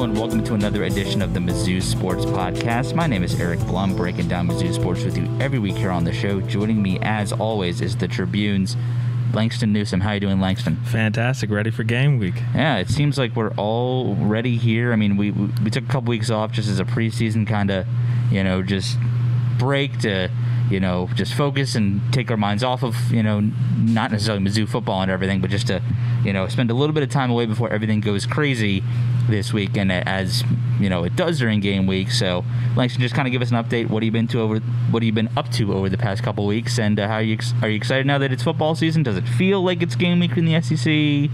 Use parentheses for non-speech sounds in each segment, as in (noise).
Hello and welcome to another edition of the Mizzou Sports Podcast. My name is Eric Blum, breaking down Mizzou sports with you every week here on the show. Joining me, as always, is the Tribune's Langston Newsome. How you doing, Langston? Fantastic. Ready for game week. Yeah, it seems like we're all ready here. I mean, we we took a couple weeks off just as a preseason kind of, you know, just break to you know just focus and take our minds off of you know not necessarily Mizzou football and everything, but just to you know spend a little bit of time away before everything goes crazy this week and as you know it does during game week. So Langston, just kind of give us an update. What have you been to over? What have you been up to over the past couple weeks? And uh, how are you are you excited now that it's football season? Does it feel like it's game week in the SEC?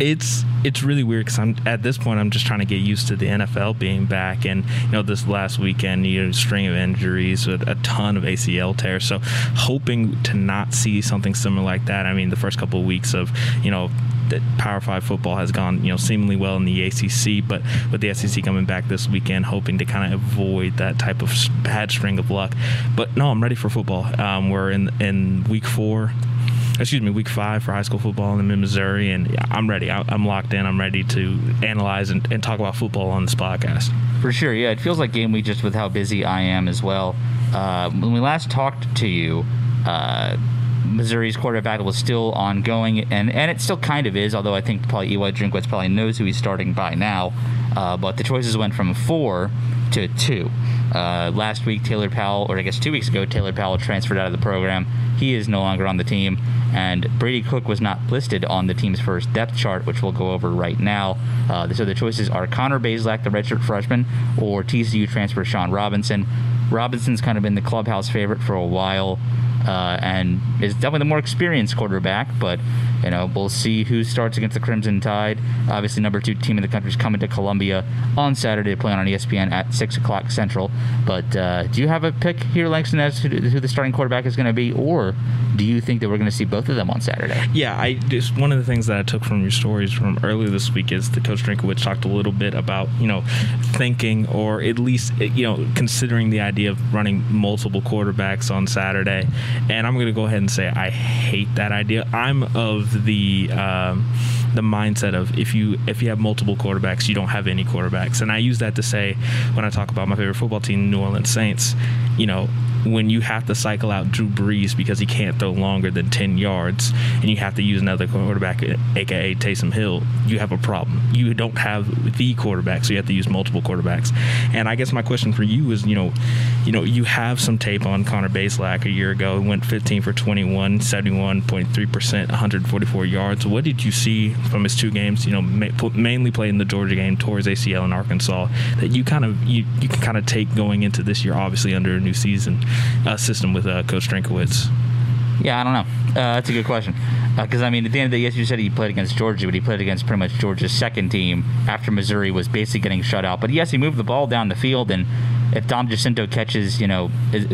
It's it's really weird because I'm at this point I'm just trying to get used to the NFL being back, and you know this last weekend you know string of injuries, with a ton of ACL tears. So hoping to not see something similar like that. I mean the first couple of weeks of you know that Power Five football has gone, you know, seemingly well in the ACC, but with the SEC coming back this weekend, hoping to kind of avoid that type of bad string of luck. But no, I'm ready for football. Um, we're in in week four excuse me, week five for high school football in Missouri, and I'm ready. I'm locked in. I'm ready to analyze and, and, talk about football on this podcast. For sure, yeah. It feels like game week just with how busy I am as well. Uh, when we last talked to you, uh, Missouri's quarterback was still ongoing, and, and it still kind of is, although I think probably Eli Drinkwitz probably knows who he's starting by now. Uh, but the choices went from four to two. Uh, last week, Taylor Powell, or I guess two weeks ago, Taylor Powell transferred out of the program. He is no longer on the team, and Brady Cook was not listed on the team's first depth chart, which we'll go over right now. Uh, so the choices are Connor Bazelak, the redshirt freshman, or TCU transfer Shawn Robinson. Robinson's kind of been the clubhouse favorite for a while uh, and is definitely the more experienced quarterback. But you know, we'll see who starts against the Crimson Tide. Obviously, number two team in the country is coming to Columbia on Saturday to play on ESPN at six o'clock Central. But uh, do you have a pick here, Langston, as to who the starting quarterback is going to be, or do you think that we're going to see both of them on Saturday? Yeah, I just one of the things that I took from your stories from earlier this week is the coach Drinkwitz talked a little bit about you know thinking or at least you know considering the idea of running multiple quarterbacks on Saturday and I'm going to go ahead and say I hate that idea. I'm of the um, the mindset of if you if you have multiple quarterbacks, you don't have any quarterbacks, and I use that to say when I talk about my favorite football team, New Orleans Saints. You know, when you have to cycle out Drew Brees because he can't throw longer than 10 yards and you have to use another quarterback, aka Taysom Hill, you have a problem. You don't have the quarterback, so you have to use multiple quarterbacks. And I guess my question for you is, you know, you know, you have some tape on Connor Bazelak a year ago, went 15 for 21, 71.3%, 144 yards. What did you see from his two games? You know, mainly playing the Georgia game, towards ACL in Arkansas, that you kind of you, you can kind of take going into this year, obviously under a new season uh, system with uh, Coach Drinkwitz? Yeah, I don't know. Uh, that's a good question. Because, uh, I mean, at the end of the day, yes, you said he played against Georgia, but he played against pretty much Georgia's second team after Missouri was basically getting shut out. But yes, he moved the ball down the field, and if Dom Gicinto catches, you know,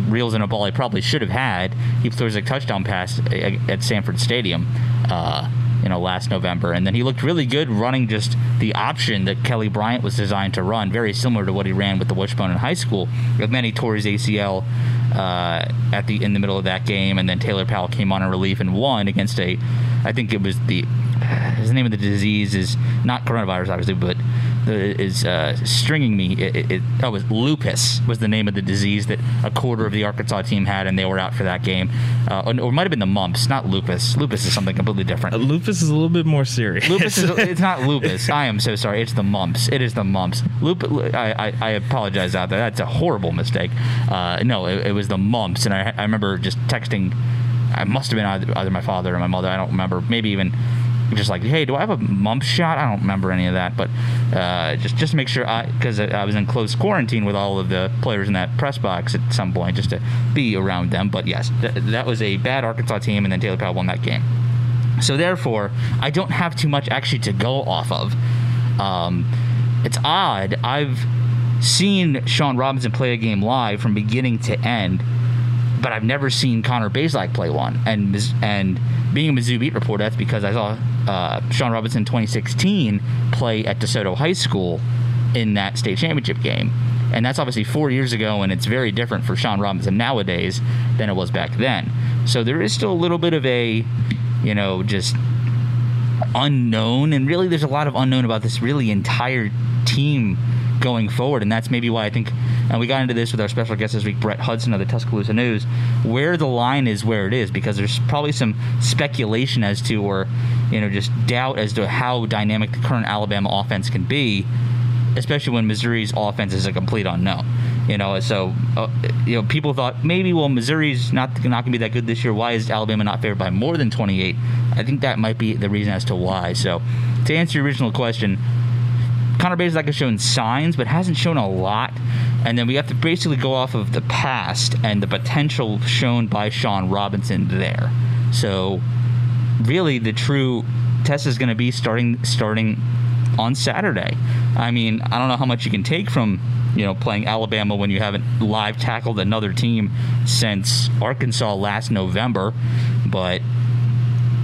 reels in a ball he probably should have had, he throws a touchdown pass at Sanford Stadium. Uh, you know, last November. And then he looked really good running just the option that Kelly Bryant was designed to run, very similar to what he ran with the Wishbone in high school. With many tore his ACL uh, at the in the middle of that game, and then Taylor Powell came on in relief and won against a, I think it was the, his name of the disease is not coronavirus obviously, but is uh, stringing me. It, it, oh, it was lupus was the name of the disease that a quarter of the Arkansas team had, and they were out for that game. Uh, or, or it might have been the mumps, not lupus. Lupus is something completely different. Uh, lupus is a little bit more serious. Lupus is (laughs) it's not lupus. I am so sorry. It's the mumps. It is the mumps. Lupus. I, I, I apologize out there. That's a horrible mistake. Uh, no, it, it, was the mumps, and I, I remember just texting. I must have been either, either my father or my mother. I don't remember. Maybe even just like, hey, do I have a mumps shot? I don't remember any of that, but uh, just just make sure I because I was in close quarantine with all of the players in that press box at some point just to be around them. But yes, th- that was a bad Arkansas team, and then Taylor Powell won that game. So therefore, I don't have too much actually to go off of. Um, it's odd. I've seen Shawn Robinson play a game live from beginning to end, but I've never seen Connor Bazelak play one. And and being a Mizzou beat reporter, that's because I saw uh, Shawn Robinson 2016 play at DeSoto High School in that state championship game. And that's obviously four years ago, and it's very different for Shawn Robinson nowadays than it was back then. So there is still a little bit of a, you know, just unknown. And really, there's a lot of unknown about this really entire team going forward. And that's maybe why I think, and we got into this with our special guest this week, Brett Hudson of the Tuscaloosa News, where the line is where it is, because there's probably some speculation as to, or, you know, just doubt as to how dynamic the current Alabama offense can be, especially when Missouri's offense is a complete unknown. You know, so uh, you know, people thought maybe well Missouri's not not to be that good this year. Why is Alabama not favored by more than 28? I think that might be the reason as to why. So, to answer your original question, Connor Bazelak has shown signs, but hasn't shown a lot. And then we have to basically go off of the past and the potential shown by Shawn Robinson there. So, really, the true test is going to be starting starting on Saturday. I mean, I don't know how much you can take from you know playing Alabama when you haven't live tackled another team since Arkansas last November, but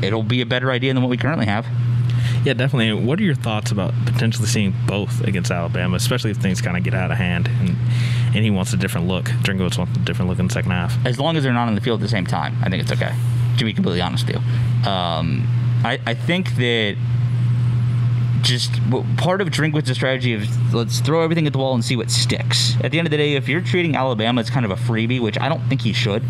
it'll be a better idea than what we currently have. Yeah, definitely. What are your thoughts about potentially seeing both against Alabama, especially if things kind of get out of hand and and he wants a different look? Drinkwitz wants a different look in the second half. As long as they're not on the field at the same time, I think it's okay. To be completely honest with you, um, I I think that just part of Drinkwitz's strategy of let's throw everything at the wall and see what sticks. At the end of the day, if you're treating Alabama as kind of a freebie, which I don't think he should,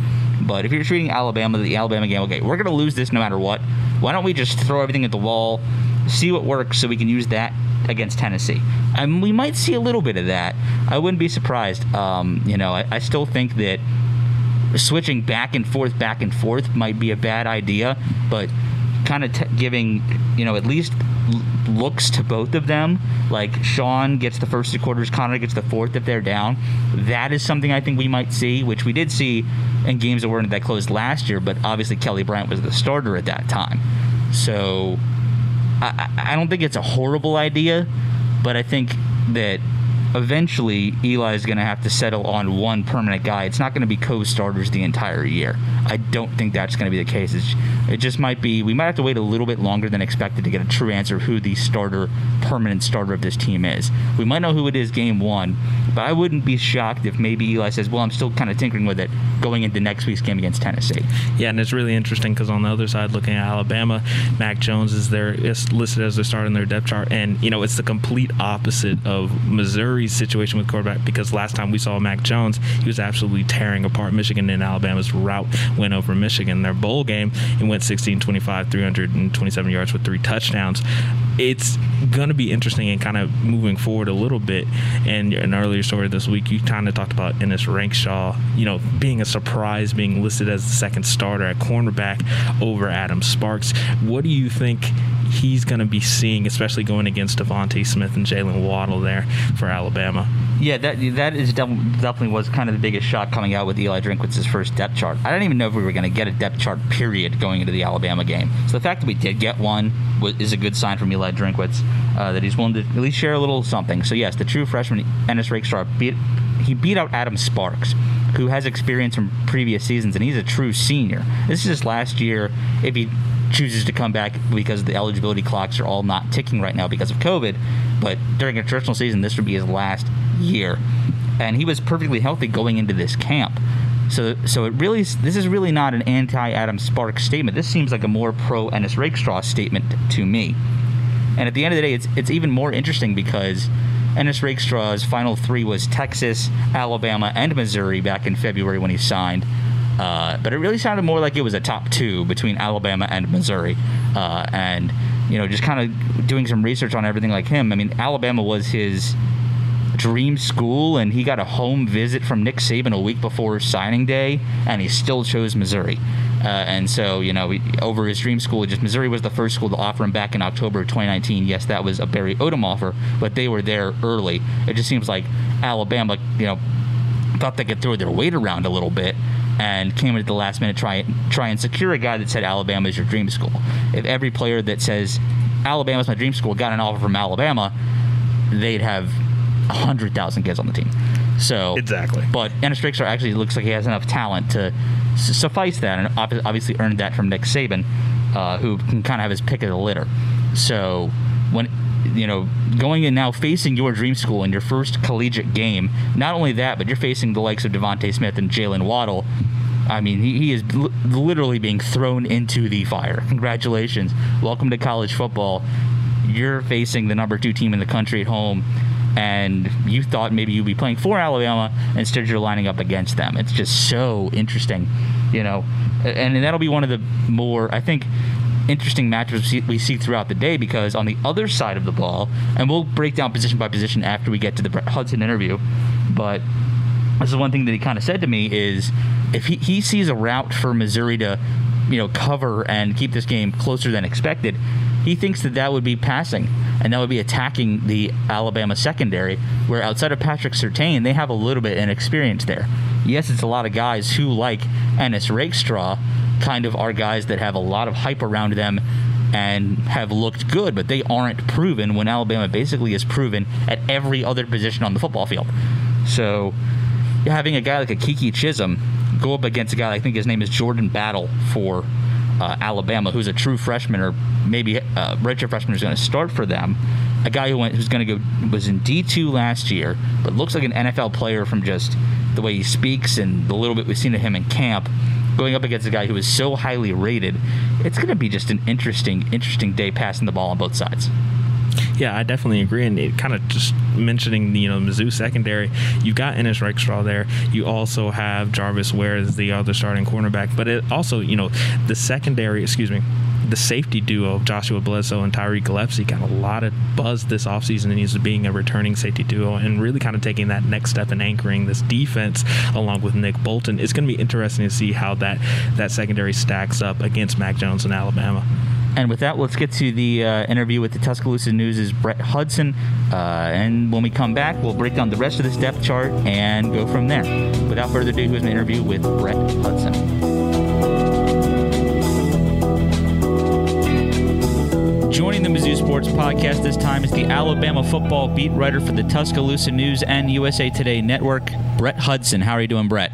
but if you're treating Alabama, the Alabama game, okay, we're going to lose this no matter what. Why don't we just throw everything at the wall, see what works so we can use that against Tennessee. And we might see a little bit of that. I wouldn't be surprised. Um, you know, I, I, still think that switching back and forth, back and forth might be a bad idea, but kind of t- giving, you know, at least l- looks to both of them. Like Shawn gets the first two quarters, Connor gets the fourth if they're down. That is something I think we might see, which we did see in games that weren't that close last year, but obviously Kelly Bryant was the starter at that time. So I, I don't think it's a horrible idea, but I think that eventually Eli is going to have to settle on one permanent guy. It's not going to be co-starters the entire year. I don't think that's going to be the case. It's, it just might be. We might have to wait a little bit longer than expected to get a true answer of who the starter, permanent starter of this team is. We might know who it is game one, but I wouldn't be shocked if maybe Eli says, "Well, I'm still kind of tinkering with it going into next week's game against Tennessee." Yeah, and it's really interesting because on the other side, looking at Alabama, Mac Jones is there is listed as their starter in their depth chart, and you know it's the complete opposite of Missouri Missouri's situation with quarterback because last time we saw Mac Jones, he was absolutely tearing apart Michigan and Alabama's route went over Michigan. Their bowl game, he went 16 25, 327 yards with three touchdowns. It's going to be interesting and kind of moving forward a little bit. And an earlier story this week, you kind of talked about Ennis Rakestraw, you know, being a surprise, being listed as the second starter at cornerback over Adam Sparks. What do you think he's going to be seeing, especially going against DeVonta Smith and Jaylen Waddle there for Alabama. Yeah, that that is definitely was kind of the biggest shock coming out with Eli Drinkwitz's first depth chart. I didn't even know if we were going to get a depth chart period going into the Alabama game. So the fact that we did get one is a good sign from Eli Drinkwitz uh, that he's willing to at least share a little something. So yes, the true freshman Ennis Rakestraw beat he beat out Adam Sparks, who has experience from previous seasons, and he's a true senior. This is his last year. If he chooses to come back because the eligibility clocks are all not ticking right now because of COVID. But during a traditional season, this would be his last year, and he was perfectly healthy going into this camp. So, so it really, this is really not an anti-Adam Sparks statement. This seems like a more pro Ennis Rakestraw statement to me. And at the end of the day, it's it's even more interesting because Ennis Rakestraw's final three was Texas, Alabama, and Missouri back in February when he signed. Uh, but it really sounded more like it was a top two between Alabama and Missouri. Uh, and, you know, just kind of doing some research on everything like him. I mean, Alabama was his dream school, and he got a home visit from Nick Saban a week before signing day, and he still chose Missouri. Uh, and so, you know, over his dream school, just Missouri was the first school to offer him back in October of 2019. Yes, that was a Barry Odom offer, but they were there early. It just seems like Alabama, you know, thought they could throw their weight around a little bit and came in at the last minute try and try and secure a guy that said Alabama is your dream school. If every player that says Alabama's my dream school got an offer from Alabama, they'd have hundred thousand kids on the team. So exactly. But Ennis Rakestraw actually looks like he has enough talent to suffice that, and obviously earned that from Nick Saban, uh, who can kind of have his pick of the litter. So when you know going in now facing your dream school in your first collegiate game, not only that, but you're facing the likes of DeVonta Smith and Jaylen Waddle. I mean, he, he is l- literally being thrown into the fire. Congratulations. Welcome to college football. You're facing the number two team in the country at home and you thought maybe you'd be playing for Alabama, instead you're lining up against them. It's just so interesting, you know, and, and that'll be one of the more I think interesting matchups we see throughout the day because on the other side of the ball, and we'll break down position by position after we get to the Brett Hudson interview, but this is one thing that he kind of said to me is if he, he sees a route for Missouri to, you know, cover and keep this game closer than expected, he thinks that that would be passing and that would be attacking the Alabama secondary, where outside of Patrick Surtain, they have a little bit of experience there. Yes, it's a lot of guys who, like Ennis Rakestraw, kind of are guys that have a lot of hype around them and have looked good, but they aren't proven when Alabama basically is proven at every other position on the football field. So having a guy like a Keke Chism go up against a guy, I think his name is Jordan Battle for uh, Alabama, who's a true freshman or maybe a uh, redshirt freshman who's going to start for them. A guy who went who's going to go was in D2 last year, but looks like an NFL player from just the way he speaks and the little bit we've seen of him in camp. Going up against a guy who is so highly rated, it's going to be just an interesting, interesting day passing the ball on both sides. Yeah, I definitely agree. And it kind of just mentioning you know Mizzou secondary, you got Ennis Rakestraw there. You also have Jarvis Ware as the other starting cornerback. But it also you know the secondary, excuse me, the safety duo of Joshua Bledsoe and Tyree Gillespie got a lot of buzz this offseason and he's being a returning safety duo and really kind of taking that next step and anchoring this defense along with Nick Bolton. It's going to be interesting to see how that that secondary stacks up against Mac Jones in Alabama. And with that, let's get to the uh, interview with the Tuscaloosa News' Brett Hudson. Uh, and when we come back, we'll break down the rest of this depth chart and go from there. Without further ado, here's an interview with Brett Hudson. Joining the Mizzou Sports Podcast this time is the Alabama football beat writer for the Tuscaloosa News and USA Today Network, Brett Hudson. How are you doing, Brett?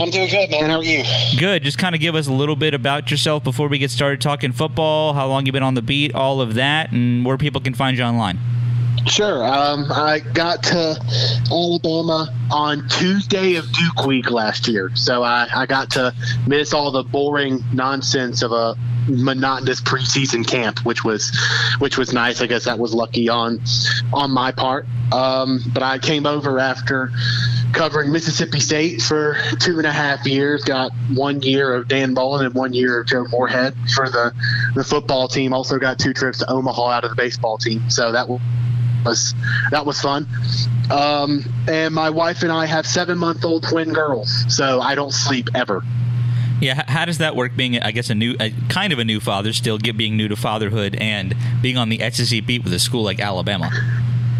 I'm doing good, man. How are you? Good. Just kind of give us a little bit about yourself before we get started talking football, how long you've been on the beat, all of that, and where people can find you online. Sure. Um, I got to Alabama on Tuesday of Duke Week last year, so I, I got to miss all the boring nonsense of a monotonous preseason camp, which was which was nice. I guess that was lucky on on my part. Um, but I came over after covering Mississippi State for two and a half years. Got one year of Dan Mullen and one year of Joe Moorhead for the the football team. Also got two trips to Omaha out of the baseball team. So that was that was fun. Um, and my wife and I have seven month old twin girls, so I don't sleep ever. Yeah, how does that work? Being, I guess, a new, a, kind of a new father, still get being new to fatherhood, and being on the SEC beat with a school like Alabama.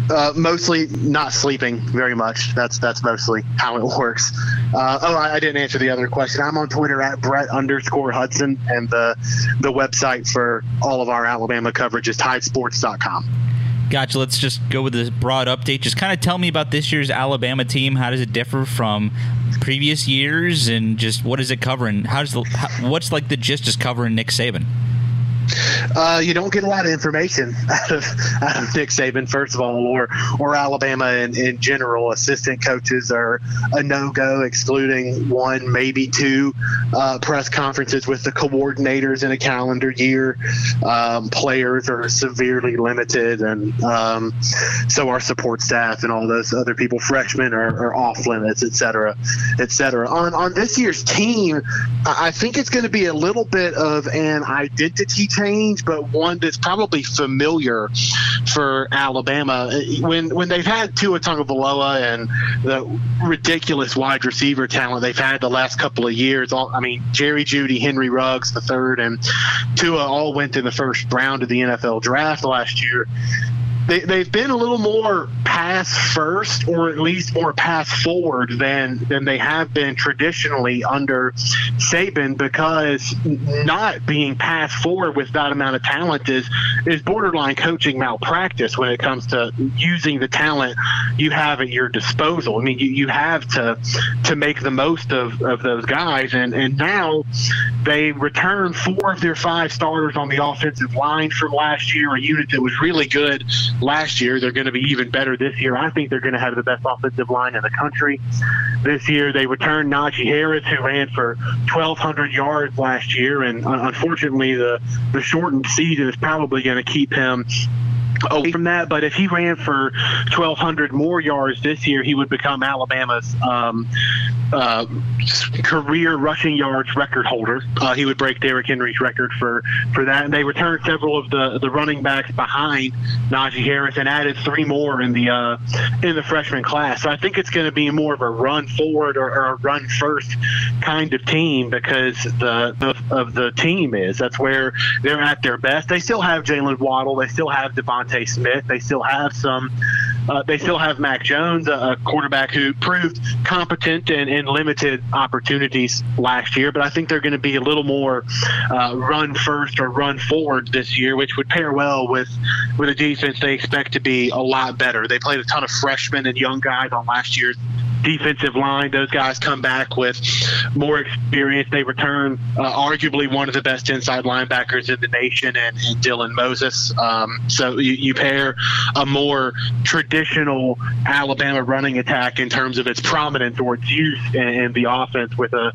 Uh, mostly not sleeping very much. That's that's mostly how it works. Uh, oh, I, I, didn't answer the other question. I'm on Twitter at Brett underscore Hudson, and the the website for all of our Alabama coverage is TideSports.com. Gotcha. Let's just go with this broad update. Just kind of tell me about this year's Alabama team. How does it differ from previous years, and just what is it covering? How does the how, what's like the gist is covering Nick Saban? Uh, you don't get a lot of information (laughs) out of, out of Nick Saban, first of all, or or Alabama in, in general. Assistant coaches are a no go, excluding one, maybe two uh, press conferences with the coordinators in a calendar year. Um, players are severely limited, and um, so our support staff and all those other people, freshmen, are, are off limits, et cetera, et cetera. On, on this year's team, I think it's going to be a little bit of an identity change, but one that's probably familiar for Alabama. When when they've had Tua Tagovailoa and the ridiculous wide receiver talent they've had the last couple of years, all, I mean Jerry Jeudy, Henry Ruggs the third, and Tua all went in the first round of the NFL draft last year they, they've been a little more pass first or at least more pass forward than than they have been traditionally under Saban because not being pass forward with that amount of talent is is borderline coaching malpractice when it comes to using the talent you have at your disposal. I mean you, you have to to make the most of, of those guys and, and now they return four of their five starters on the offensive line from last year, a unit that was really good last year. They're going to be even better this year. I think they're going to have the best offensive line in the country this year. They returned Najee Harris, who ran for 1,200 yards last year, and uh, unfortunately, the the shortened season is probably going to keep him away from that. But if he ran for 1,200 more yards this year, he would become Alabama's um, uh, career rushing yards record holder. Uh, he would break Derrick Henry's record for, for that. And they returned several of the, the running backs behind Najee Harris and added three more in the uh, in the freshman class. So I think it's going to be more of a run forward or, or, a run first kind of team because the, the of the team is that's where they're at their best. They still have Jaylen Waddle. They still have DeVonta Smith. They still have some. Uh, they still have Mac Jones, a, quarterback who proved competent and, and, limited opportunities last year. But I think they're going to be a little more uh, run first or run forward this year, which would pair well with with a defense they expect to be a lot better. They played a ton of freshmen and young guys on last year's defensive line. Those guys come back with more experience. They return uh, arguably one of the best inside linebackers in the nation, and, and Dylan Moses. Um, so you, you, pair a more traditional Alabama running attack in terms of its prominence or its use in, in the offense with a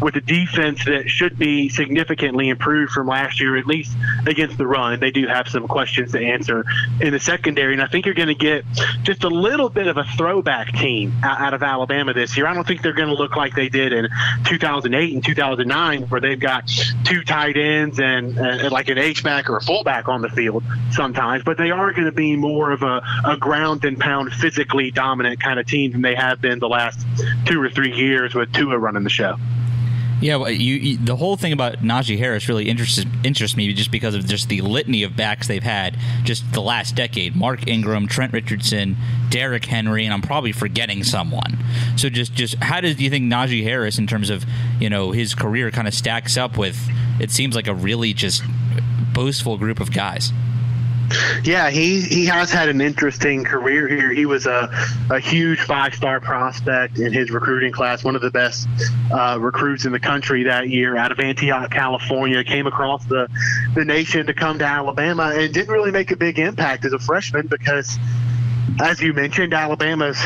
with a defense that should be significantly improved from last year, at least against the run. They do have some questions to answer in the secondary, and I think you're going to get just a little bit of a throwback team out of Alabama this year. I don't think they're going to look like they did in 2008 and 2009, where they've got two tight ends and uh, like an H back or a fullback on the field sometimes. But they are going to be more of a, a ground and pound, physically dominant kind of team than they have been the last two or three years with Tua running the show. Yeah, well, you, you, the whole thing about Najee Harris really interests interests me just because of just the litany of backs they've had just the last decade. Mark Ingram, Trent Richardson, Derrick Henry, and I'm probably forgetting someone. So just just how does do you think Najee Harris in terms of you know his career kind of stacks up with? It seems like a really just boastful group of guys. Yeah, he, he has had an interesting career here. He was a, a huge five star prospect in his recruiting class, one of the best uh, recruits in the country that year out of Antioch, California. Came across the, the nation to come to Alabama and didn't really make a big impact as a freshman because as you mentioned, Alabama's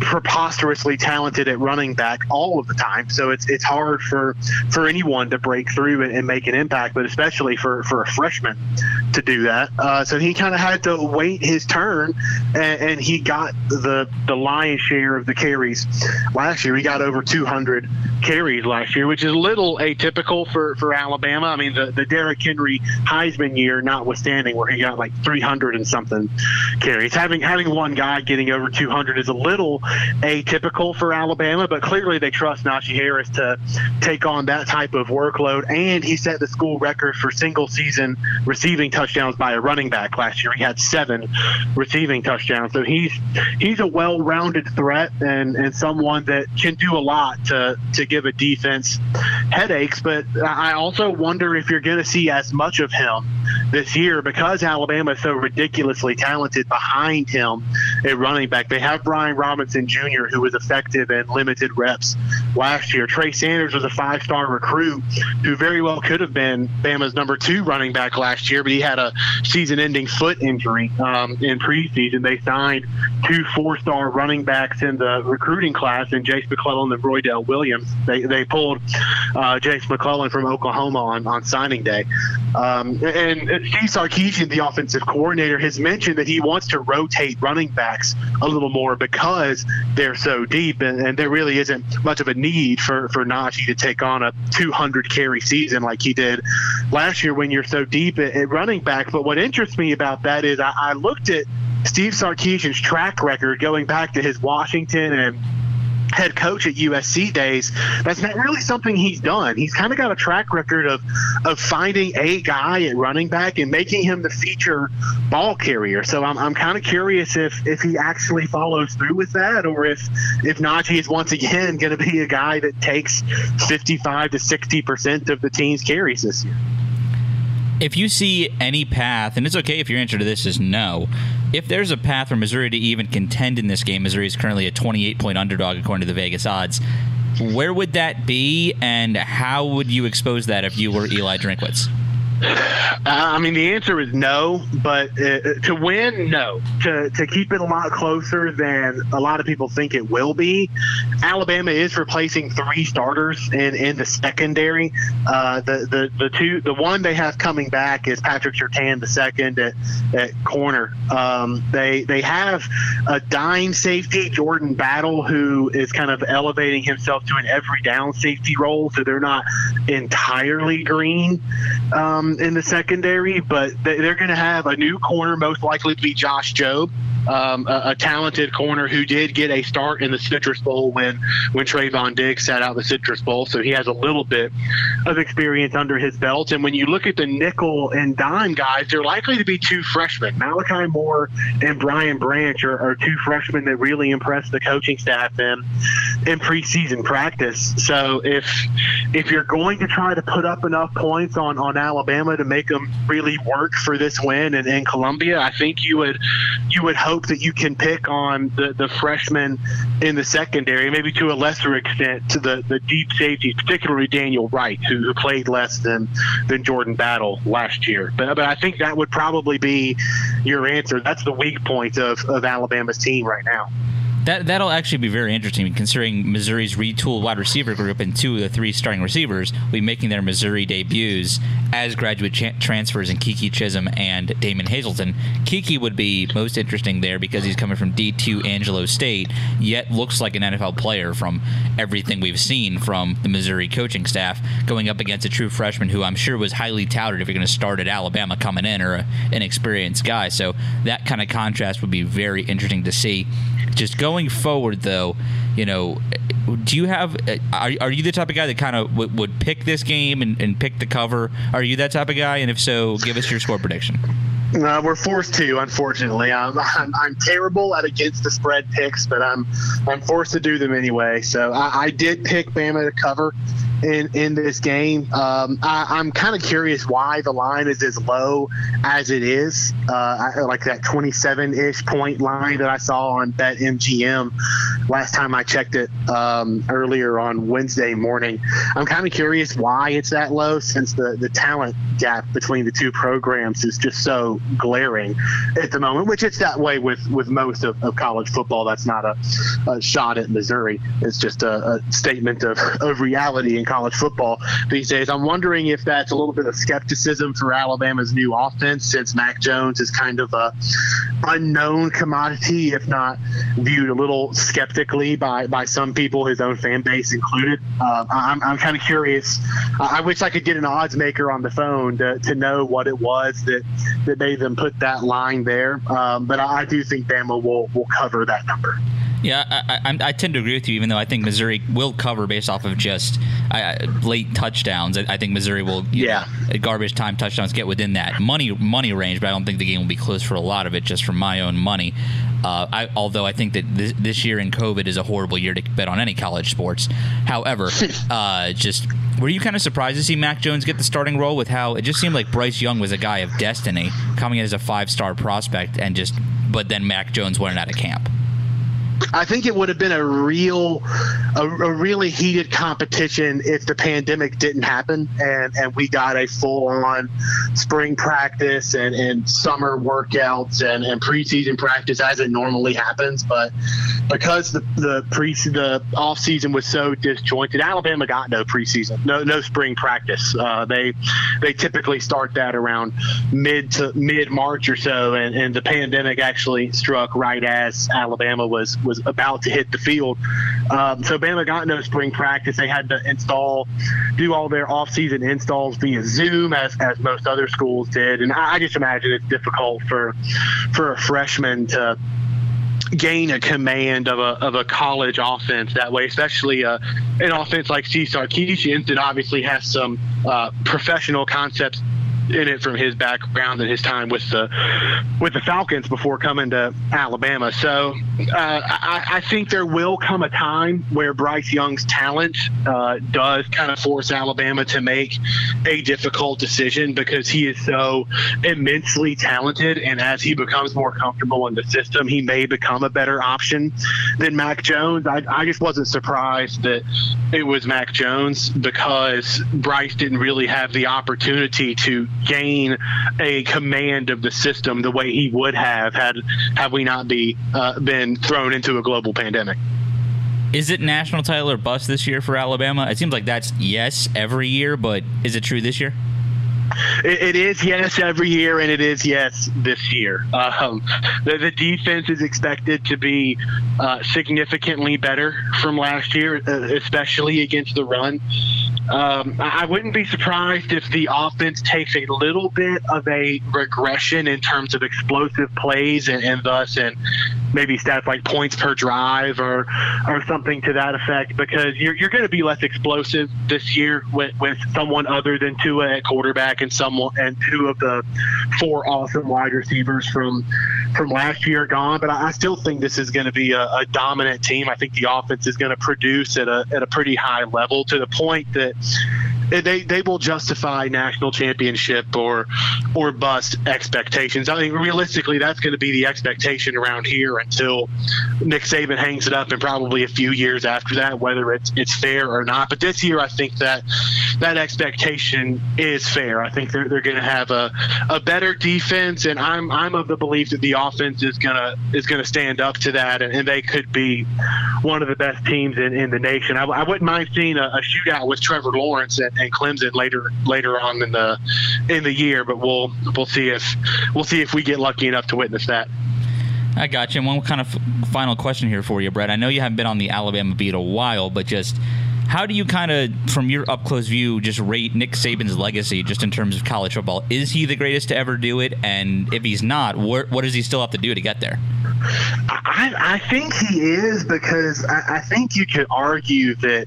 preposterously talented at running back all of the time. So it's it's hard for for anyone to break through and, and make an impact, but especially for for a freshman to do that. Uh, so he kind of had to wait his turn, and, and, he got the the lion's share of the carries last year. He got over 200 carries last year, which is a little atypical for for Alabama. I mean, the the Derrick Henry Heisman year notwithstanding, where he got like 300 and something carries. Having having one one guy getting over 200 is a little atypical for Alabama, but clearly they trust Najee Harris to take on that type of workload. And he set the school record for single season receiving touchdowns by a running back last year. He had seven receiving touchdowns. So he's he's a well-rounded threat and, and someone that can do a lot to to give a defense headaches. But I also wonder if you're going to see as much of him this year because Alabama is so ridiculously talented behind him at running back. They have Brian Robinson Jr., who was effective in limited reps last year. Trey Sanders was a five star recruit who very well could have been Bama's number two running back last year, but he had a season ending foot injury um, in preseason. They signed two four star running backs in the recruiting class in Jase McClellan and Roydell Williams. They, they pulled uh, Jase McClellan from Oklahoma on, on signing day. Um, and, and Steve Sarkisian, the offensive coordinator, has mentioned that he wants to rotate running backs a little more because they're so deep, and, and there really isn't much of a need for, for Najee to take on a 200 carry season like he did last year when you're so deep at, at running back. But what interests me about that is I, I looked at Steve Sarkisian's track record going back to his Washington and head coach at USC days, that's not really something he's done. He's kind of got a track record of of finding a guy at running back and making him the feature ball carrier. So I'm, I'm kind of curious if if he actually follows through with that, or if if Najee is once again going to be a guy that takes 55 to 60 percent of the team's carries this year if you see any path, and it's okay if your answer to this is no, if there's a path for Missouri to even contend in this game, Missouri is currently a 28 point underdog according to the Vegas odds. Where would that be, and how would you expose that if you were Eli Drinkwitz? Uh, I mean, the answer is no, but uh, to win, no. To, to keep it a lot closer than a lot of people think it will be, Alabama is replacing three starters in, in the secondary. Uh, the, the the two the one they have coming back is Patrick Surtain, the second at, at corner. Um, they they have a dime safety, Jordan Battle, who is kind of elevating himself to an every down safety role. So they're not entirely green. Um, in the secondary, but they're going to have a new corner, most likely to be Josh Jobe, um, a, a, talented corner who did get a start in the Citrus Bowl when when Trevon Diggs sat out the Citrus Bowl, so he has a little bit of experience under his belt. And when you look at the nickel and dime guys, they're likely to be two freshmen. Malachi Moore and Brian Branch are, are two freshmen that really impressed the coaching staff in in preseason practice. So if if you're going to try to put up enough points on on Alabama to make them really work for this win in, in Columbia, I think you would you would hope that you can pick on the the freshmen in the secondary, maybe to a lesser extent to the the deep safeties, particularly Daniel Wright, who, who played less than than Jordan Battle last year. But but I think that would probably be your answer. That's the weak point of of Alabama's team right now. That that'll actually be very interesting, considering Missouri's retooled wide receiver group and two of the three starting receivers will be making their Missouri debuts as graduate cha- transfers in Keke Chism and Damon Hazelton. Keke would be most interesting there because he's coming from D2 Angelo State, yet looks like an NFL player from everything we've seen from the Missouri coaching staff, going up against a true freshman who I'm sure was highly touted if you're going to start at Alabama coming in or an experienced guy. So that kind of contrast would be very interesting to see. Just going forward, though, you know, do you have are, are you the type of guy that kind of w- would pick this game and, and pick the cover? Are you that type of guy? And if so, give us your score prediction. Uh, we're forced to, unfortunately. I'm, I'm, I'm, terrible at against the spread picks, but I'm I'm forced to do them anyway. So I, I did pick Bama to cover in in this game. Um, I, am kind of curious why the line is as low as it is, uh, I, like that 27 ish point line that I saw on BetMGM last time I checked it um, earlier on Wednesday morning. I'm kind of curious why it's that low since the the talent gap between the two programs is just so glaring at the moment. Which it's that way with with most of, of college football. That's not a, a shot at Missouri. It's just a, a statement of, of reality in college football these days. I'm wondering if that's a little bit of skepticism for Alabama's new offense since Mac Jones is kind of a unknown commodity, if not viewed a little skeptically by, by some people, his own fan base included. Uh, I'm, I'm kind of curious. I wish I could get an odds maker on the phone to, to know what it was that, that made them put that line there. Um, but I, I do think Bama will, will cover that number. Yeah, I, I, I, tend to agree with you, even though I think Missouri will cover based off of just uh, late touchdowns. I, I, think Missouri will, yeah, know, garbage time touchdowns get within that money money range, but I don't think the game will be close for a lot of it, just from my own money. Uh, I, although I think that this, this, year in COVID is a horrible year to bet on any college sports. However, (laughs) uh, just Were you kind of surprised to see Mac Jones get the starting role with how it just seemed like Bryce Young was a guy of destiny coming in as a five star prospect and just, but then Mac Jones went out of camp? I think it would have been a real, a, a, really heated competition if the pandemic didn't happen and, and we got a full on spring practice and, and summer workouts and, and preseason practice as it normally happens. But because the the pre the off season was so disjointed, Alabama got no preseason, no no spring practice. Uh, they they typically start that around mid to mid March or so, and, and the pandemic actually struck right as Alabama was was about to hit the field. Um, so Bama got no spring practice. They had to install, do all their off-season installs via Zoom, as, as most other schools did. And I, I just imagine it's difficult for for a freshman to gain a command of a, of a college offense that way, especially uh, an offense like Steve Sarkisian that obviously has some uh, professional concepts in it from his background and his time with the with the Falcons before coming to Alabama. So uh, I, I, think there will come a time where Bryce Young's talent uh, does kind of force Alabama to make a difficult decision because he is so immensely talented, and as he becomes more comfortable in the system, he may become a better option than Mac Jones. I, I just wasn't surprised that it was Mac Jones because Bryce didn't really have the opportunity to gain a command of the system the way he would have had have we not be uh, been thrown into a global pandemic. Is it national title or bust this year for Alabama? It seems like that's yes every year, but is it true this year? It, it is yes every year, and it is yes this year. Um, the, the, defense is expected to be uh, significantly better from last year, uh, especially against the run. Um, I wouldn't be surprised if the offense takes a little bit of a regression in terms of explosive plays and, and thus and maybe stats like points per drive or or something to that effect because you're, you're going to be less explosive this year with, with someone other than Tua at quarterback and someone and two of the four awesome wide receivers from from last year gone. But I, I still think this is going to be a, a dominant team. I think the offense is going to produce at a at a pretty high level to the point that they they will justify national championship or or bust expectations. I mean, realistically, that's going to be the expectation around here until Nick Saban hangs it up, and probably a few years after that, whether it's it's fair or not. But this year, I think that that expectation is fair. I think they're they're going to have a a better defense, and I'm I'm of the belief that the offense is gonna is gonna stand up to that, and, and they could be one of the best teams in, in the nation. I, I wouldn't mind seeing a, a shootout with Trevor Lawrence and, and Clemson later later on in the in the year. But we'll we'll see if we'll see if we get lucky enough to witness that. I got you. And one kind of final question here for you, Brett. I know you haven't been on the Alabama beat a while, but just how do you kind of, from your up close view, just rate Nick Saban's legacy just in terms of college football? Is he the greatest to ever do it? And if he's not, what, what does he still have to do to get there? I, I think he is because I, I think you could argue that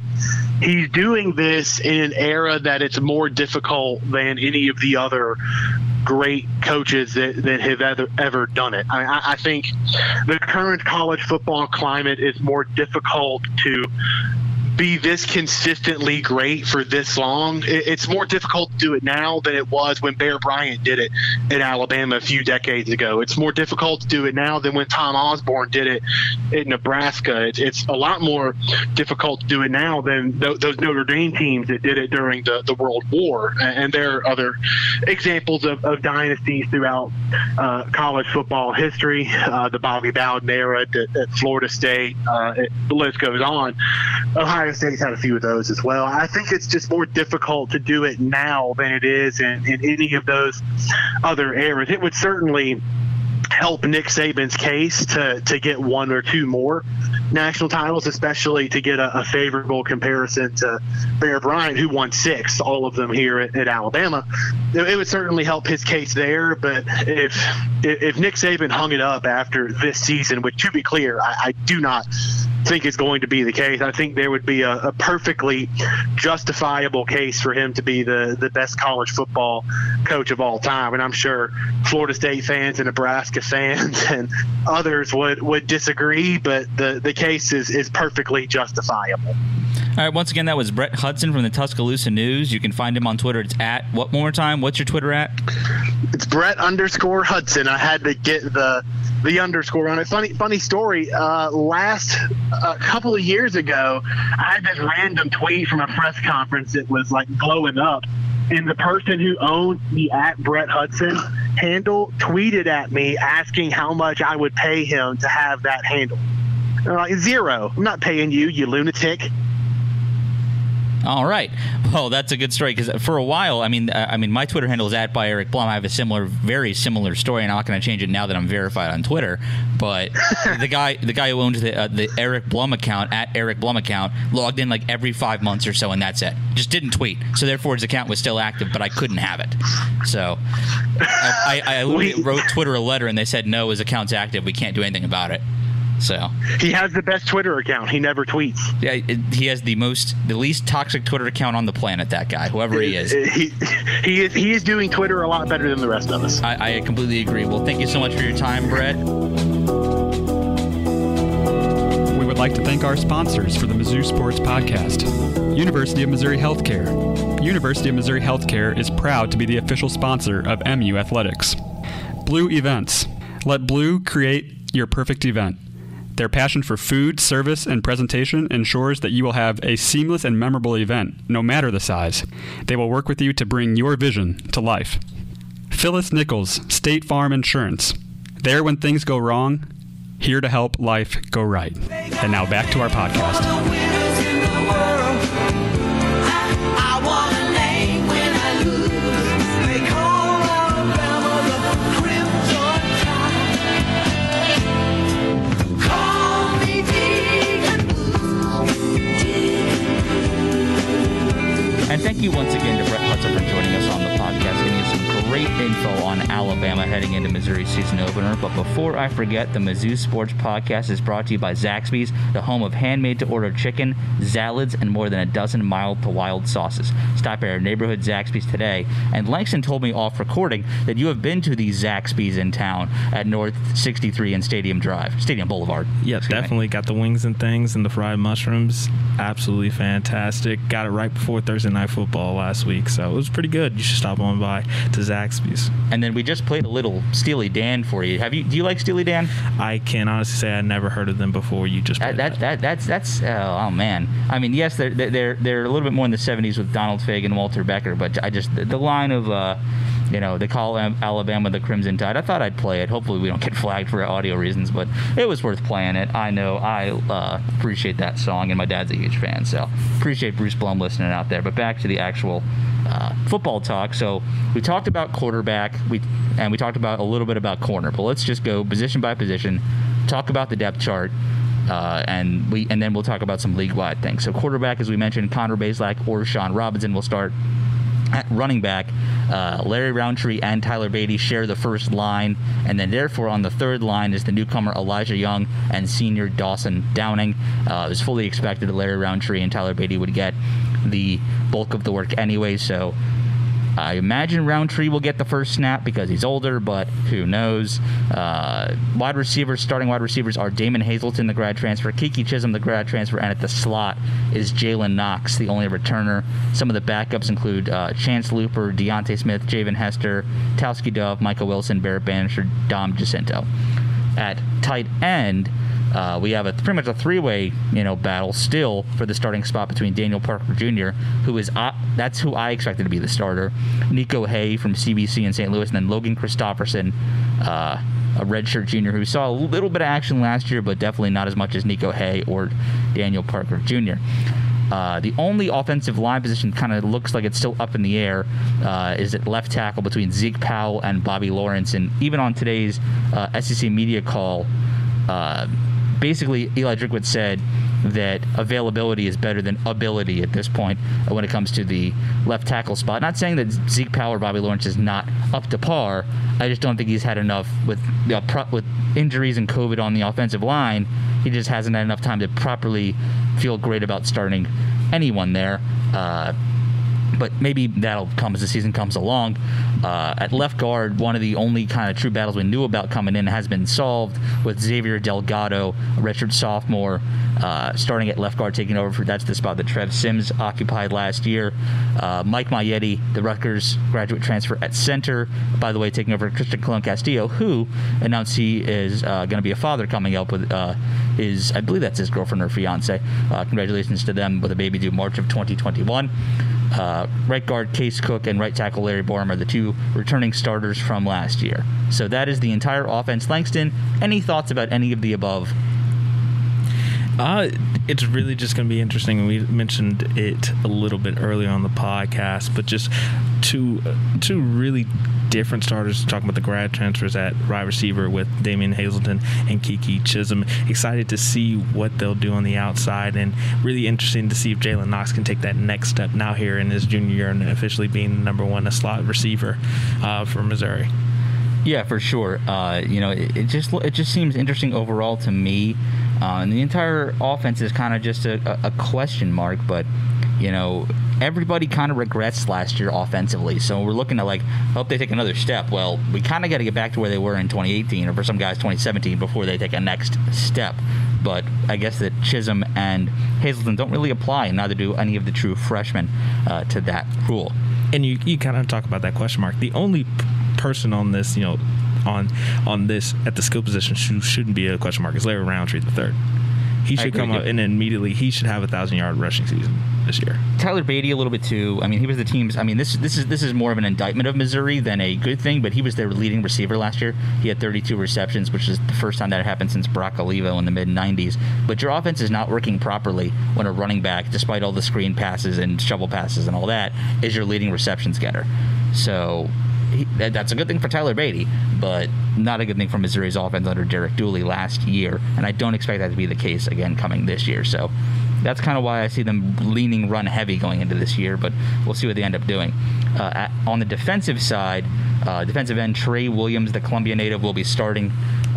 he's doing this in an era that it's more difficult than any of the other great coaches that, that have ever, ever done it. I, I think the current college football climate is more difficult to be this consistently great for this long. It's more difficult to do it now than it was when Bear Bryant did it in Alabama a few decades ago. It's more difficult to do it now than when Tom Osborne did it in Nebraska. It's, a lot more difficult to do it now than th- those Notre Dame teams that did it during the, the World War. And there are other examples of, of dynasties throughout uh, college football history, uh, the Bobby Bowden era at, at Florida State, uh, it, the list goes on. Ohio Ohio State's had a few of those as well. I think it's just more difficult to do it now than it is in, in any of those other eras. It would certainly help Nick Saban's case to, to get one or two more national titles, especially to get a, a favorable comparison to Bear Bryant, who won six, all of them here at, at Alabama. It, it, would certainly help his case there. But if if Nick Saban hung it up after this season, which to be clear, I, I do not think is going to be the case. I think there would be a, a, perfectly justifiable case for him to be the, the best college football coach of all time. And I'm sure Florida State fans and Nebraska (laughs) fans and others would, would disagree, but the, the case is, is perfectly justifiable. All right, once again, that was Brett Hudson from the Tuscaloosa News. You can find him on Twitter. It's at, what one more time? What's your Twitter at? It's Brett underscore Hudson. I had to get the the underscore on it. Funny funny story. Uh, last a couple of years ago, I had this random tweet from a press conference that was like blowing up, and the person who owned the at Brett Hudson handle tweeted at me asking how much I would pay him to have that handle. And I'm like zero. I'm not paying you, you lunatic. All right. Well, that's a good story because for a while, I mean, I mean, my Twitter handle is at by Eric Blum. I have a similar, very similar story, and I'm not going to change it now that I'm verified on Twitter. But (laughs) the guy, the guy who owns the uh, the Eric Blum account at Eric Blum account logged in like every five months or so, and that's it. Just didn't tweet, so therefore his account was still active, but I couldn't have it. So I, I, I (laughs) literally wrote Twitter a letter, and they said no, his account's active. We can't do anything about it. So He has the best Twitter account. He never tweets. yeah, he has the most, the least toxic Twitter account on the planet. That guy, whoever he is. He, he is he is doing Twitter a lot better than the rest of us. I, I completely agree. Well, thank you so much for your time, Brett. We would like to thank our sponsors for the Mizzou Sports Podcast University of Missouri Healthcare. University of Missouri Healthcare is proud to be the official sponsor of MU Athletics. Blue Events. Let Blue create your perfect event. Their passion for food, service, and presentation ensures that you will have a seamless and memorable event, no matter the size. They will work with you to bring your vision to life. Phyllis Nichols, State Farm Insurance. There when things go wrong, here to help life go right. And now back to our podcast. And thank you once again to great info on Alabama heading into Missouri season opener. But before I forget, the Mizzou Sports Podcast is brought to you by Zaxby's, the home of handmade to order chicken, salads, and more than a dozen mild to wild sauces. Stop at our neighborhood Zaxby's today. And Langston told me off recording that you have been to the Zaxby's in town at North 63 and Stadium Drive, Stadium Boulevard. Yeah, Excuse me. definitely got the wings and things and the fried mushrooms. Absolutely fantastic. Got it right before Thursday night football last week, so it was pretty good. You should stop on by to Zaxby's. And then we just played a little Steely Dan for you. Have you? Do you like Steely Dan? I can honestly say I never heard of them before. You just That, played that, that that's that's oh, oh man. I mean, yes, they're they're they're a little bit more in the '70s with Donald Fagen and Walter Becker, but I just the, the line of uh, you know they call Alabama the Crimson Tide. I thought I'd play it. Hopefully, we don't get (laughs) flagged for audio reasons, but it was worth playing it. I know I uh, appreciate that song, and my dad's a huge fan, so appreciate Bruce Blum listening out there. But back to the actual uh, football talk. So we talked about quarterback, we and we talked about a little bit about corner, but let's just go position by position. Talk about the depth chart. Uh, and we and then we'll talk about some league-wide things. So quarterback, as we mentioned, Connor Bazelak or Shawn Robinson will start. At running back, uh, Larry Rountree and Tyler Badie share the first line, and then therefore on the third line is the newcomer Elijah Young and senior Dawson Downing. Uh, it was fully expected that Larry Rountree and Tyler Badie would get the bulk of the work anyway, so I imagine Rountree will get the first snap because he's older, but who knows? Uh, wide receivers, starting wide receivers are Damon Hazelton, the grad transfer, Keke Chism, the grad transfer, and at the slot is Jalen Knox, the only returner. Some of the backups include uh, Chance Luper, Deontay Smith, Javen Hester, Tauskie Dove, Michael Wilson, Barrett Bannister, Dom Gicinto. At tight end, uh, we have a pretty much a three-way, you know, battle still for the starting spot between Daniel Parker Jr., who is uh, that's who I expected to be the starter, Niko Hea from CBC in St. Louis, and then Logan Christopherson, uh, a redshirt junior who saw a little bit of action last year, but definitely not as much as Niko Hea or Daniel Parker Jr. Uh, the only offensive line position kind of looks like it's still up in the air uh, is at left tackle between Zeke Powell and Bobby Lawrence. And even on today's uh, SEC media call, uh, basically Eli Drinkwitz said that availability is better than ability at this point when it comes to the left tackle spot. Not saying that Zeke Powell or Bobby Lawrence is not up to par. I just don't think he's had enough with you know, pro- with injuries and COVID on the offensive line. He just hasn't had enough time to properly feel great about starting anyone there. Uh, but maybe that'll come as the season comes along. Uh, at left guard, one of the only kind of true battles we knew about coming in has been solved with Xavier Delgado, redshirt sophomore, uh, starting at left guard, taking over for that's the spot that Trev Sims occupied last year. Uh, Mike Maietti, the Rutgers graduate transfer at center, by the way, taking over Christian Colon Castillo, who announced he is uh, going to be a father coming up with uh, his, I believe that's his girlfriend or fiance. Uh, congratulations to them with a baby due March of 2021. Uh, right guard Case Cook and right tackle Larry Borom are the two returning starters from last year. So that is the entire offense. Langston, any thoughts about any of the above? Uh, it's really just going to be interesting. We mentioned it a little bit earlier on the podcast, but just two two really different starters talking about the grad transfers at wide receiver with Damian Hazelton and Keke Chism. Excited to see what they'll do on the outside, and really interesting to see if Jalen Knox can take that next step now here in his junior year and officially being number one slot receiver uh, for Missouri. Yeah, for sure. Uh, you know, it, it, just it just seems interesting overall to me, uh, and the entire offense is kind of just a, a, question mark. But you know, everybody kind of regrets last year offensively, so we're looking to like hope they take another step. Well, we kind of got to get back to where they were in 2018, or for some guys 2017, before they take a next step. But I guess that Chism and Hazelton don't really apply, and neither do any of the true freshmen uh, to that rule. And you, you kind of talk about that question mark. The only person on this, you know, on on this at the skill position who shouldn't be a question mark is Larry Rountree the third. He should come up and immediately he should have a thousand yard rushing season this year. Tyler Badie a little bit too. I mean, he was the team's. I mean, this this is this is more of an indictment of Missouri than a good thing. But he was their leading receiver last year. He had 32 receptions, which is the first time that happened since Brock Olivo in the mid 90s. But your offense is not working properly when a running back, despite all the screen passes and shovel passes and all that, is your leading receptions getter. So he, that's a good thing for Tyler Badie, but not a good thing for Missouri's offense under Derek Dooley last year. And I don't expect that to be the case again coming this year. So that's kind of why I see them leaning run heavy going into this year, but we'll see what they end up doing. Uh, at, on the defensive side, uh, defensive end Trey Williams, the Columbia native, will be starting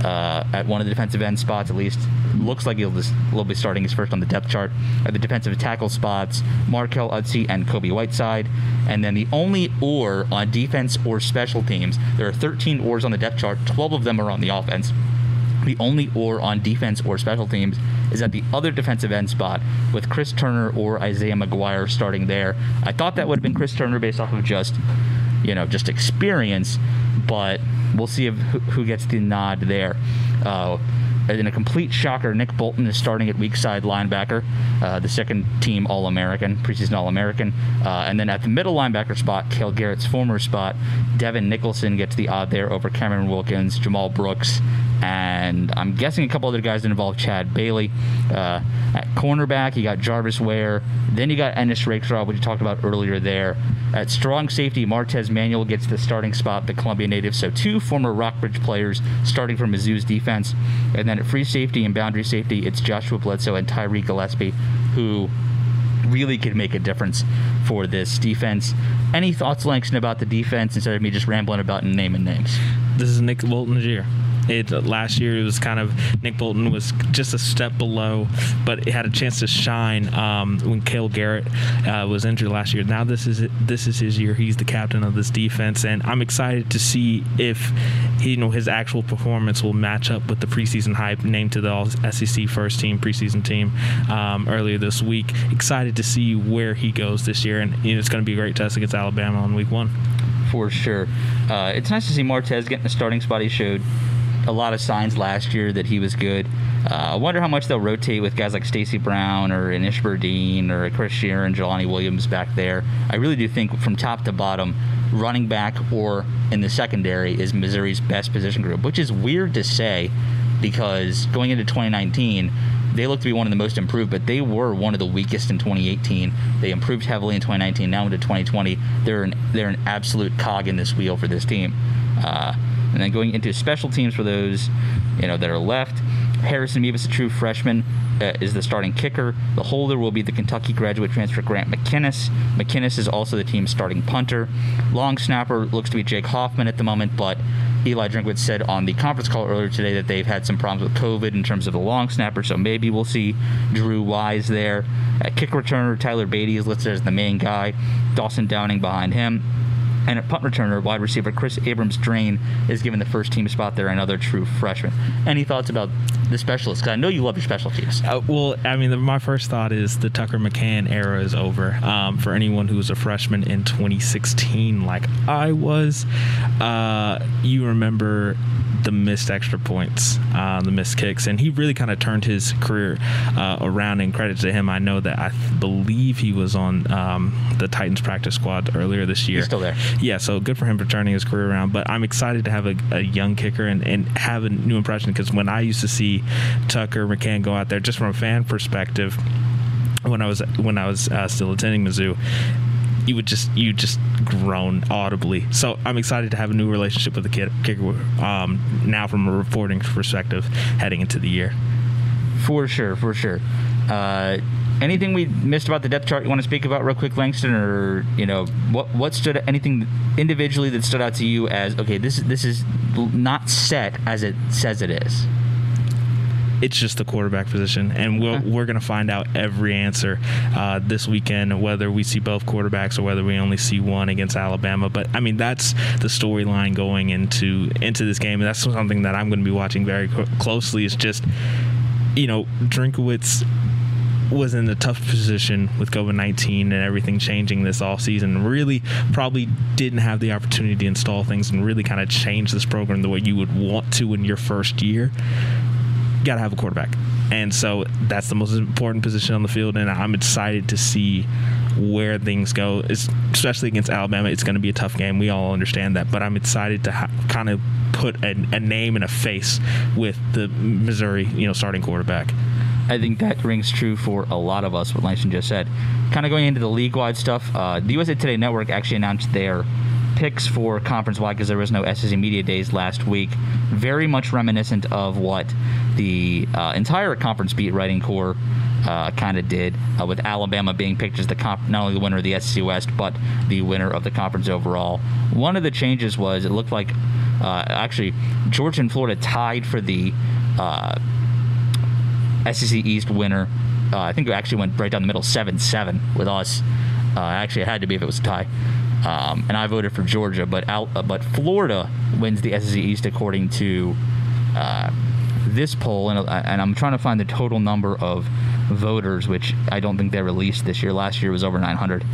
uh, at one of the defensive end spots. At least looks like he'll just will be starting his first on the depth chart. At the defensive tackle spots, Markell Utsey and Kobe Whiteside, and then the only or on defense or special teams. There are 13 ors on the depth chart. 12 of them are on the offense. The only or on defense or special teams is at the other defensive end spot with Chris Turner or Isaiah McGuire starting there. I thought that would have been Chris Turner based off of just, you know, just experience, but we'll see if, who gets the nod there. Uh, in a complete shocker, Nick Bolton is starting at weak side linebacker, uh, the second team All American, preseason All American. Uh, and then at the middle linebacker spot, Cale Garrett's former spot, Devin Nicholson gets the odd there over Cameron Wilkins, Jamal Brooks, and I'm guessing a couple other guys that involve Chad Bailey. Uh, at cornerback, you got Jarvis Ware. Then you got Ennis Rakestraw, which you talked about earlier there. At strong safety, Martez Manuel gets the starting spot, the Columbia native. So two former Rockbridge players starting from Mizzou's defense. And then at free safety and boundary safety, it's Joshua Bledsoe and Tyree Gillespie, who really could make a difference for this defense. Any thoughts, Langston, about the defense instead of me just rambling about and naming names? This is Nick Bolton's year. It last year it was kind of Nick Bolton was just a step below, but it had a chance to shine um, when Cale Garrett uh, was injured last year. Now this is this is his year. He's the captain of this defense, and I'm excited to see if you know his actual performance will match up with the preseason hype named to the All SEC first team preseason team um, earlier this week. Excited to see where he goes this year, and you know, it's going to be a great test against Alabama on week one. For sure, uh, it's nice to see Martez getting the starting spot he showed a lot of signs last year that he was good. Uh, I wonder how much they'll rotate with guys like Stacy Brown or Anish Burdine or Chris Shearer and Jelani Williams back there. I really do think from top to bottom, running back or in the secondary is Missouri's best position group, which is weird to say because going into 2019, they look to be one of the most improved, but they were one of the weakest in 2018. They improved heavily in 2019. Now into 2020, they're an they're an absolute cog in this wheel for this team. Uh, And then going into special teams for those, you know, that are left. Harrison Mevis, a true freshman, uh, is the starting kicker. The holder will be the Kentucky graduate transfer Grant McKinniss. McKinniss is also the team's starting punter. Long snapper looks to be Jake Hoffman at the moment, but Eli Drinkwitz said on the conference call earlier today that they've had some problems with COVID in terms of the long snapper, so maybe we'll see Drew Wise there. At kick returner, Tyler Badie is listed as the main guy. Dawson Downing behind him. And at punt returner, wide receiver Kris Abrams Draine is given the first team spot there, another true freshman. Any thoughts about the specialists? Because I know you love your special teams. Uh, well, I mean, the, my first thought is the Tucker McCann era is over. Um, for anyone who was a freshman in 2016, like I was, uh, you remember the missed extra points, uh, the missed kicks, and he really kind of turned his career uh, around. And credit to him, I know that I believe he was on um, the Titans practice squad earlier this year. He's still there. Yeah, so good for him for turning his career around. But I'm excited to have a, a young kicker and, and have a new impression because when I used to see Tucker McCann go out there, just from a fan perspective, when I was when I was uh, still attending Mizzou, you would just you just groan audibly. So I'm excited to have a new relationship with the kid kicker um, now from a reporting perspective heading into the year. For sure, for sure. Uh, anything we missed about the depth chart you want to speak about real quick, Langston, or you know what what stood anything individually that stood out to you as okay, this this is not set as it says it is. it's just the quarterback position, and we'll, we're going to find out every answer uh, this weekend, whether we see both quarterbacks or whether we only see one against Alabama. But I mean, that's the storyline going into into this game, and that's something that I'm going to be watching very closely. Is just you know, Drinkowitz was in a tough position with COVID 19 and everything changing this all season. Really, probably didn't have the opportunity to install things and really kind of change this program the way you would want to in your first year. Got to have a quarterback. And so that's the most important position on the field. And I'm excited to see where things go, it's, especially against Alabama. It's going to be a tough game. We all understand that. But I'm excited to ha- kind of put a, a name and a face with the Missouri, you know, starting quarterback. I think that rings true for a lot of us, what Langston just said. Kind of going into the league wide stuff, uh, the USA Today Network actually announced their picks for conference wide because there was no SEC Media Days last week. Very much reminiscent of what the uh, entire conference beat writing corps uh, kind of did, uh, with Alabama being picked as the comp- not only the winner of the SEC West, but the winner of the conference overall. One of the changes was it looked like uh, actually Georgia and Florida tied for the uh, SEC East winner. Uh, I think it actually went right down the middle, seven seven with us. Uh, actually, it had to be if it was a tie. Um, and I voted for Georgia, but out, uh, but Florida wins the SEC East according to uh, this poll, and, uh, and I'm trying to find the total number of voters, which I don't think they released this year. Last year was over 900.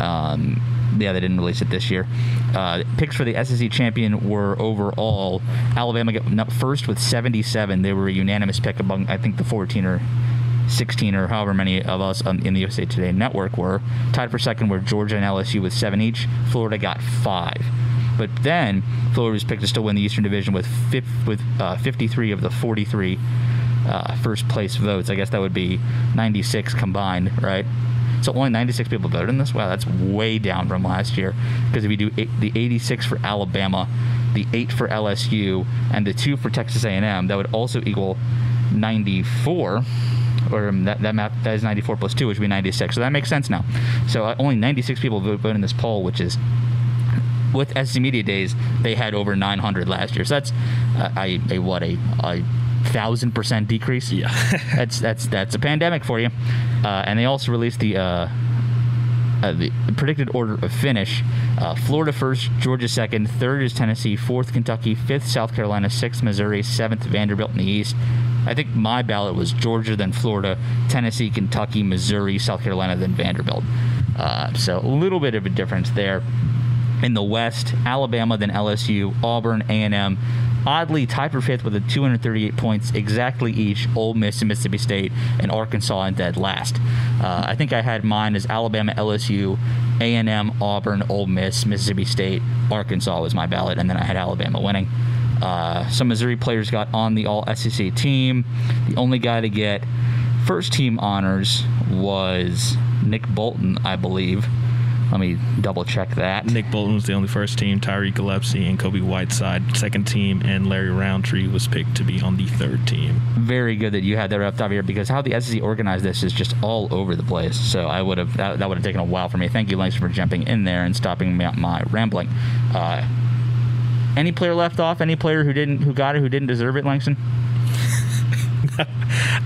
Um, yeah, they didn't release it this year. Uh, picks for the SEC champion were overall Alabama got first with 77. They were a unanimous pick among I think the 14 or 16 or however many of us um, in the USA Today network were. Tied for second were Georgia and LSU with seven each. Florida got five. But then Florida was picked to still win the Eastern Division with fif- with uh, 53 of the 43 uh, first place votes. I guess that would be 96 combined, right? So only 96 people voted in this. Wow, that's way down from last year. Because if you do eight, the 86 for Alabama, the eight for LSU, and the two for Texas A&M, that would also equal 94 or um, that, that map that is 94 plus 2 which would be 96 so that makes sense now so uh, only 96 people vote, vote in this poll which is with SC Media Days they had over 900 last year so that's uh, a, a what a, a thousand percent decrease Yeah. (laughs) that's that's that's a pandemic for you uh, and they also released the uh, uh, the predicted order of finish uh, Florida first, Georgia second, third is Tennessee, fourth Kentucky, fifth South Carolina, sixth Missouri, seventh Vanderbilt in the East. I think my ballot was Georgia, then Florida, Tennessee, Kentucky, Missouri, South Carolina, then Vanderbilt. Uh, so a little bit of a difference there. In the West, Alabama, then LSU, Auburn, A&M, oddly tied for fifth with a 238 points exactly each. Ole Miss and Mississippi State and Arkansas in dead last. Uh, I think I had mine as Alabama, LSU, A&M, Auburn, Ole Miss, Mississippi State, Arkansas was my ballot, and then I had Alabama winning. Uh, some Missouri players got on the All SEC team. The only guy to get first team honors was Nick Bolton, I believe. Let me double check that. Nick Bolton was the only first team. Tyree Gillespie and Kobe Whiteside second team, and Larry Rountree was picked to be on the third team. Very good that you had that up top here because how the SEC organized this is just all over the place. So I would have that, that would have taken a while for me. Thank you, Langston, for jumping in there and stopping my, my rambling. Uh, any player left off? Any player who didn't who got it who didn't deserve it, Langston?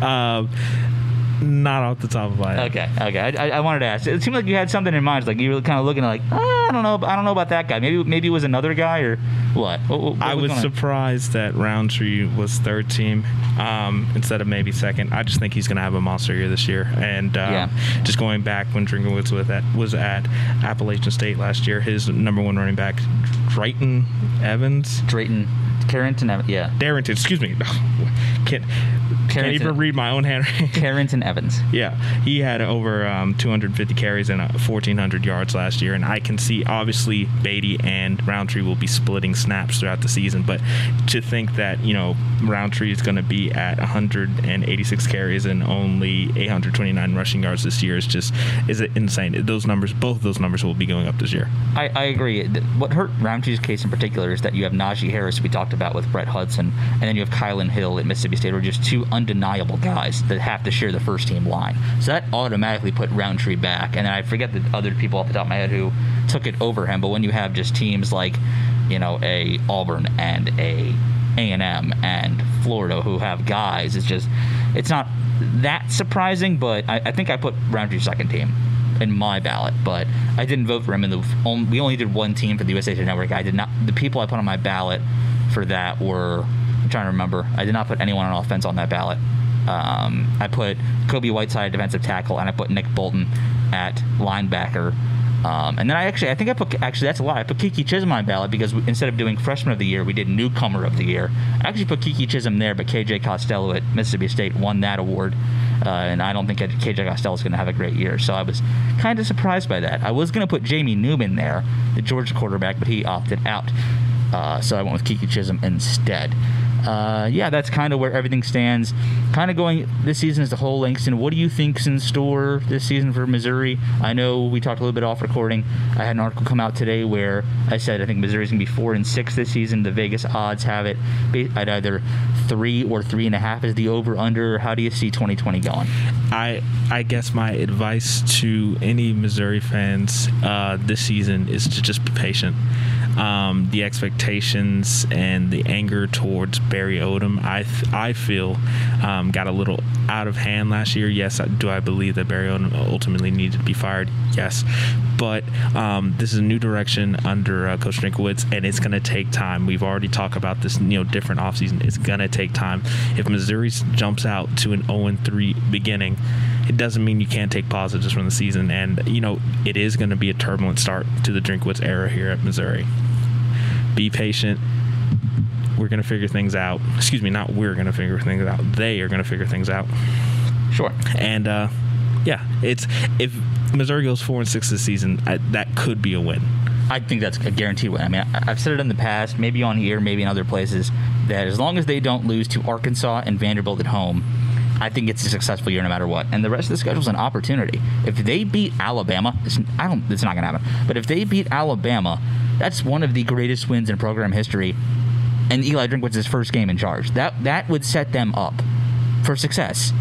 Um, (laughs) not off the top of my head. Okay, okay. I, I wanted to ask. It seemed like you had something in mind. Like you were kind of looking at like, oh, I don't know, I don't know about that guy. Maybe maybe it was another guy or what? what, what I was surprised that Rountree was third team um, instead of maybe second. I just think he's going to have a monster year this year. And um, Yeah. just going back when Drinkwitz was at, was at Appalachian State last year, his number one running back, Drayton Evans. Drayton, Carrington, yeah, Darrington, excuse me. (laughs) can't, can't even read my own handwriting. (laughs) Carrington Evans. Yeah, he had over um, 250 carries and uh, 1,400 yards last year, and I can see obviously Badie and Rountree will be splitting snaps throughout the season. But to think that you know Rountree is going to be at 186 carries and only 829 rushing yards this year is just is it insane. Those numbers, both of those numbers, will be going up this year. I, I agree. What hurt Rountree's case in particular is that you have Najee Harris, we talked about with Brett Hudson, and then you have Kylan Hill at Mississippi State, who are just two undeniable guys that have to share the first team line. So that automatically put Rountree back. And I forget the other people off the top of my head who took it over him. But when you have just teams like, you know, a Auburn and a A&M and Florida who have guys, it's just, it's not that surprising. But I, I think I put Rountree second team in my ballot, but I didn't vote for him. In the on- we only did one team for the USA Today Network. I did not. The people I put on my ballot for that were I'm trying to remember. I did not put anyone on offense on that ballot. Um, I put Kobe Whiteside at defensive tackle, and I put Nick Bolton at linebacker. Um, and then I actually, I think I put actually that's a lie. I put Keke Chism on ballot because we, instead of doing freshman of the year, we did newcomer of the year. I actually put Keke Chism there, but KJ Costello at Mississippi State won that award, uh, and I don't think KJ Costello is going to have a great year. So I was kind of surprised by that. I was going to put Jamie Newman there, the Georgia quarterback, but he opted out. Uh, so I went with Keke Chism instead. Uh, yeah, that's kind of where everything stands. Kind of going this season as a whole, Langston. What do you think's in store this season for Missouri? I know we talked a little bit off recording. I had an article come out today where I said I think Missouri's gonna be four and six this season. The Vegas odds have it at either three or three and a half is the over under. How do you see 2020 going? I I guess my advice to any Missouri fans uh, this season is to just be patient. Um, the expectations and the anger towards Barry Odom, I th- I feel, um, got a little out of hand last year. Yes, do I believe that Barry Odom ultimately needed to be fired? Yes, but um, this is a new direction under uh, Coach Drinkowitz, and it's going to take time. We've already talked about this, you know, different offseason. It's going to take time. If Missouri jumps out to an 0 3 beginning, it doesn't mean you can't take positives from the season. And, you know, it is going to be a turbulent start to the Drinkwitz era here at Missouri. Be patient. We're going to figure things out. Excuse me, not we're going to figure things out. They are going to figure things out. Sure. And, uh, yeah, it's if Missouri goes four and six this season, I, that could be a win. I think that's a guaranteed win. I mean, I- I've said it in the past, maybe on here, maybe in other places, that as long as they don't lose to Arkansas and Vanderbilt at home, I think it's a successful year no matter what. And the rest of the schedule is an opportunity. If they beat Alabama, it's, I don't. It's not going to happen. But if they beat Alabama, that's one of the greatest wins in program history. And Eli Drinkwitz's first game in charge. That that would set them up for success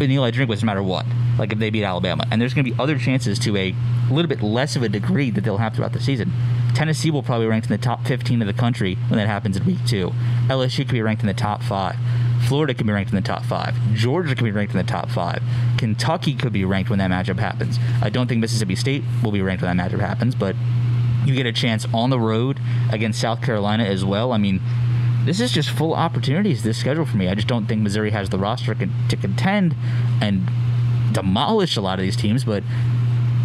in Eli Drinkwitz no matter what. Like if they beat Alabama, and there's going to be other chances to a little bit less of a degree that they'll have throughout the season. Tennessee will probably rank in the top 15 of the country when that happens in week two. LSU could be ranked in the top five. Florida could be ranked in the top five. Georgia could be ranked in the top five. Kentucky could be ranked when that matchup happens. I don't think Mississippi State will be ranked when that matchup happens, but you get a chance on the road against South Carolina as well. I mean, this is just full opportunities. This schedule for me. I just don't think Missouri has the roster con- to contend and demolish a lot of these teams. But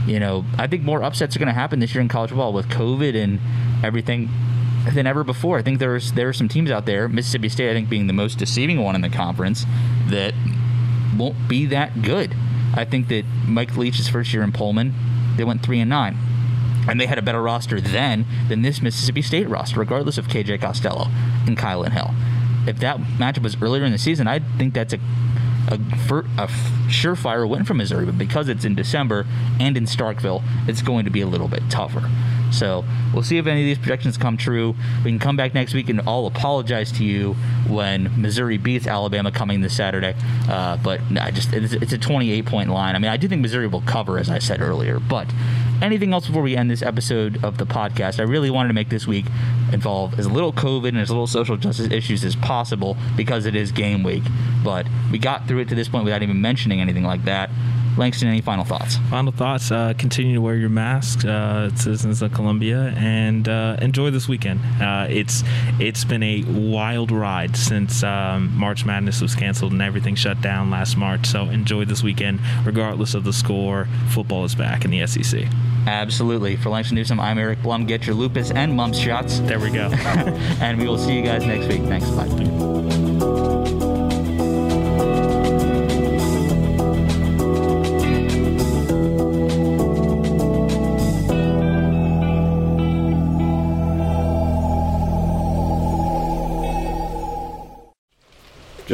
you know, I think more upsets are going to happen this year in college football with COVID and everything than ever before. I think there's there are some teams out there, Mississippi State, I think being the most deceiving one in the conference, that won't be that good. I think that Mike Leach's first year in Pullman, they went three and nine. And they had a better roster then than this Mississippi State roster, regardless of KJ Costello and Kylan Hill. If that matchup was earlier in the season, I think that's a a, a surefire win from Missouri, but because it's in December and in Starkville, it's going to be a little bit tougher. So we'll see if any of these projections come true. We can come back next week and I'll apologize to you when Missouri beats Alabama coming this Saturday. Uh, but I just it's, it's a 28 point line. I mean, I do think Missouri will cover, as I said earlier. But anything else before we end this episode of the podcast? I really wanted to make this week involve as little COVID and as little social justice issues as possible because it is game week. But we got through it to this point without even mentioning anything like that. Langston, any final thoughts? Final thoughts: uh, continue to wear your mask, uh, citizens of Columbia, and uh, enjoy this weekend. Uh, it's it's been a wild ride since um, March Madness was canceled and everything shut down last March. So enjoy this weekend, regardless of the score. Football is back in the SEC. Absolutely. For Langston Newsome, I'm Eric Blum. Get your lupus and mumps shots. There we go. (laughs) and we will see you guys next week. Thanks. Bye.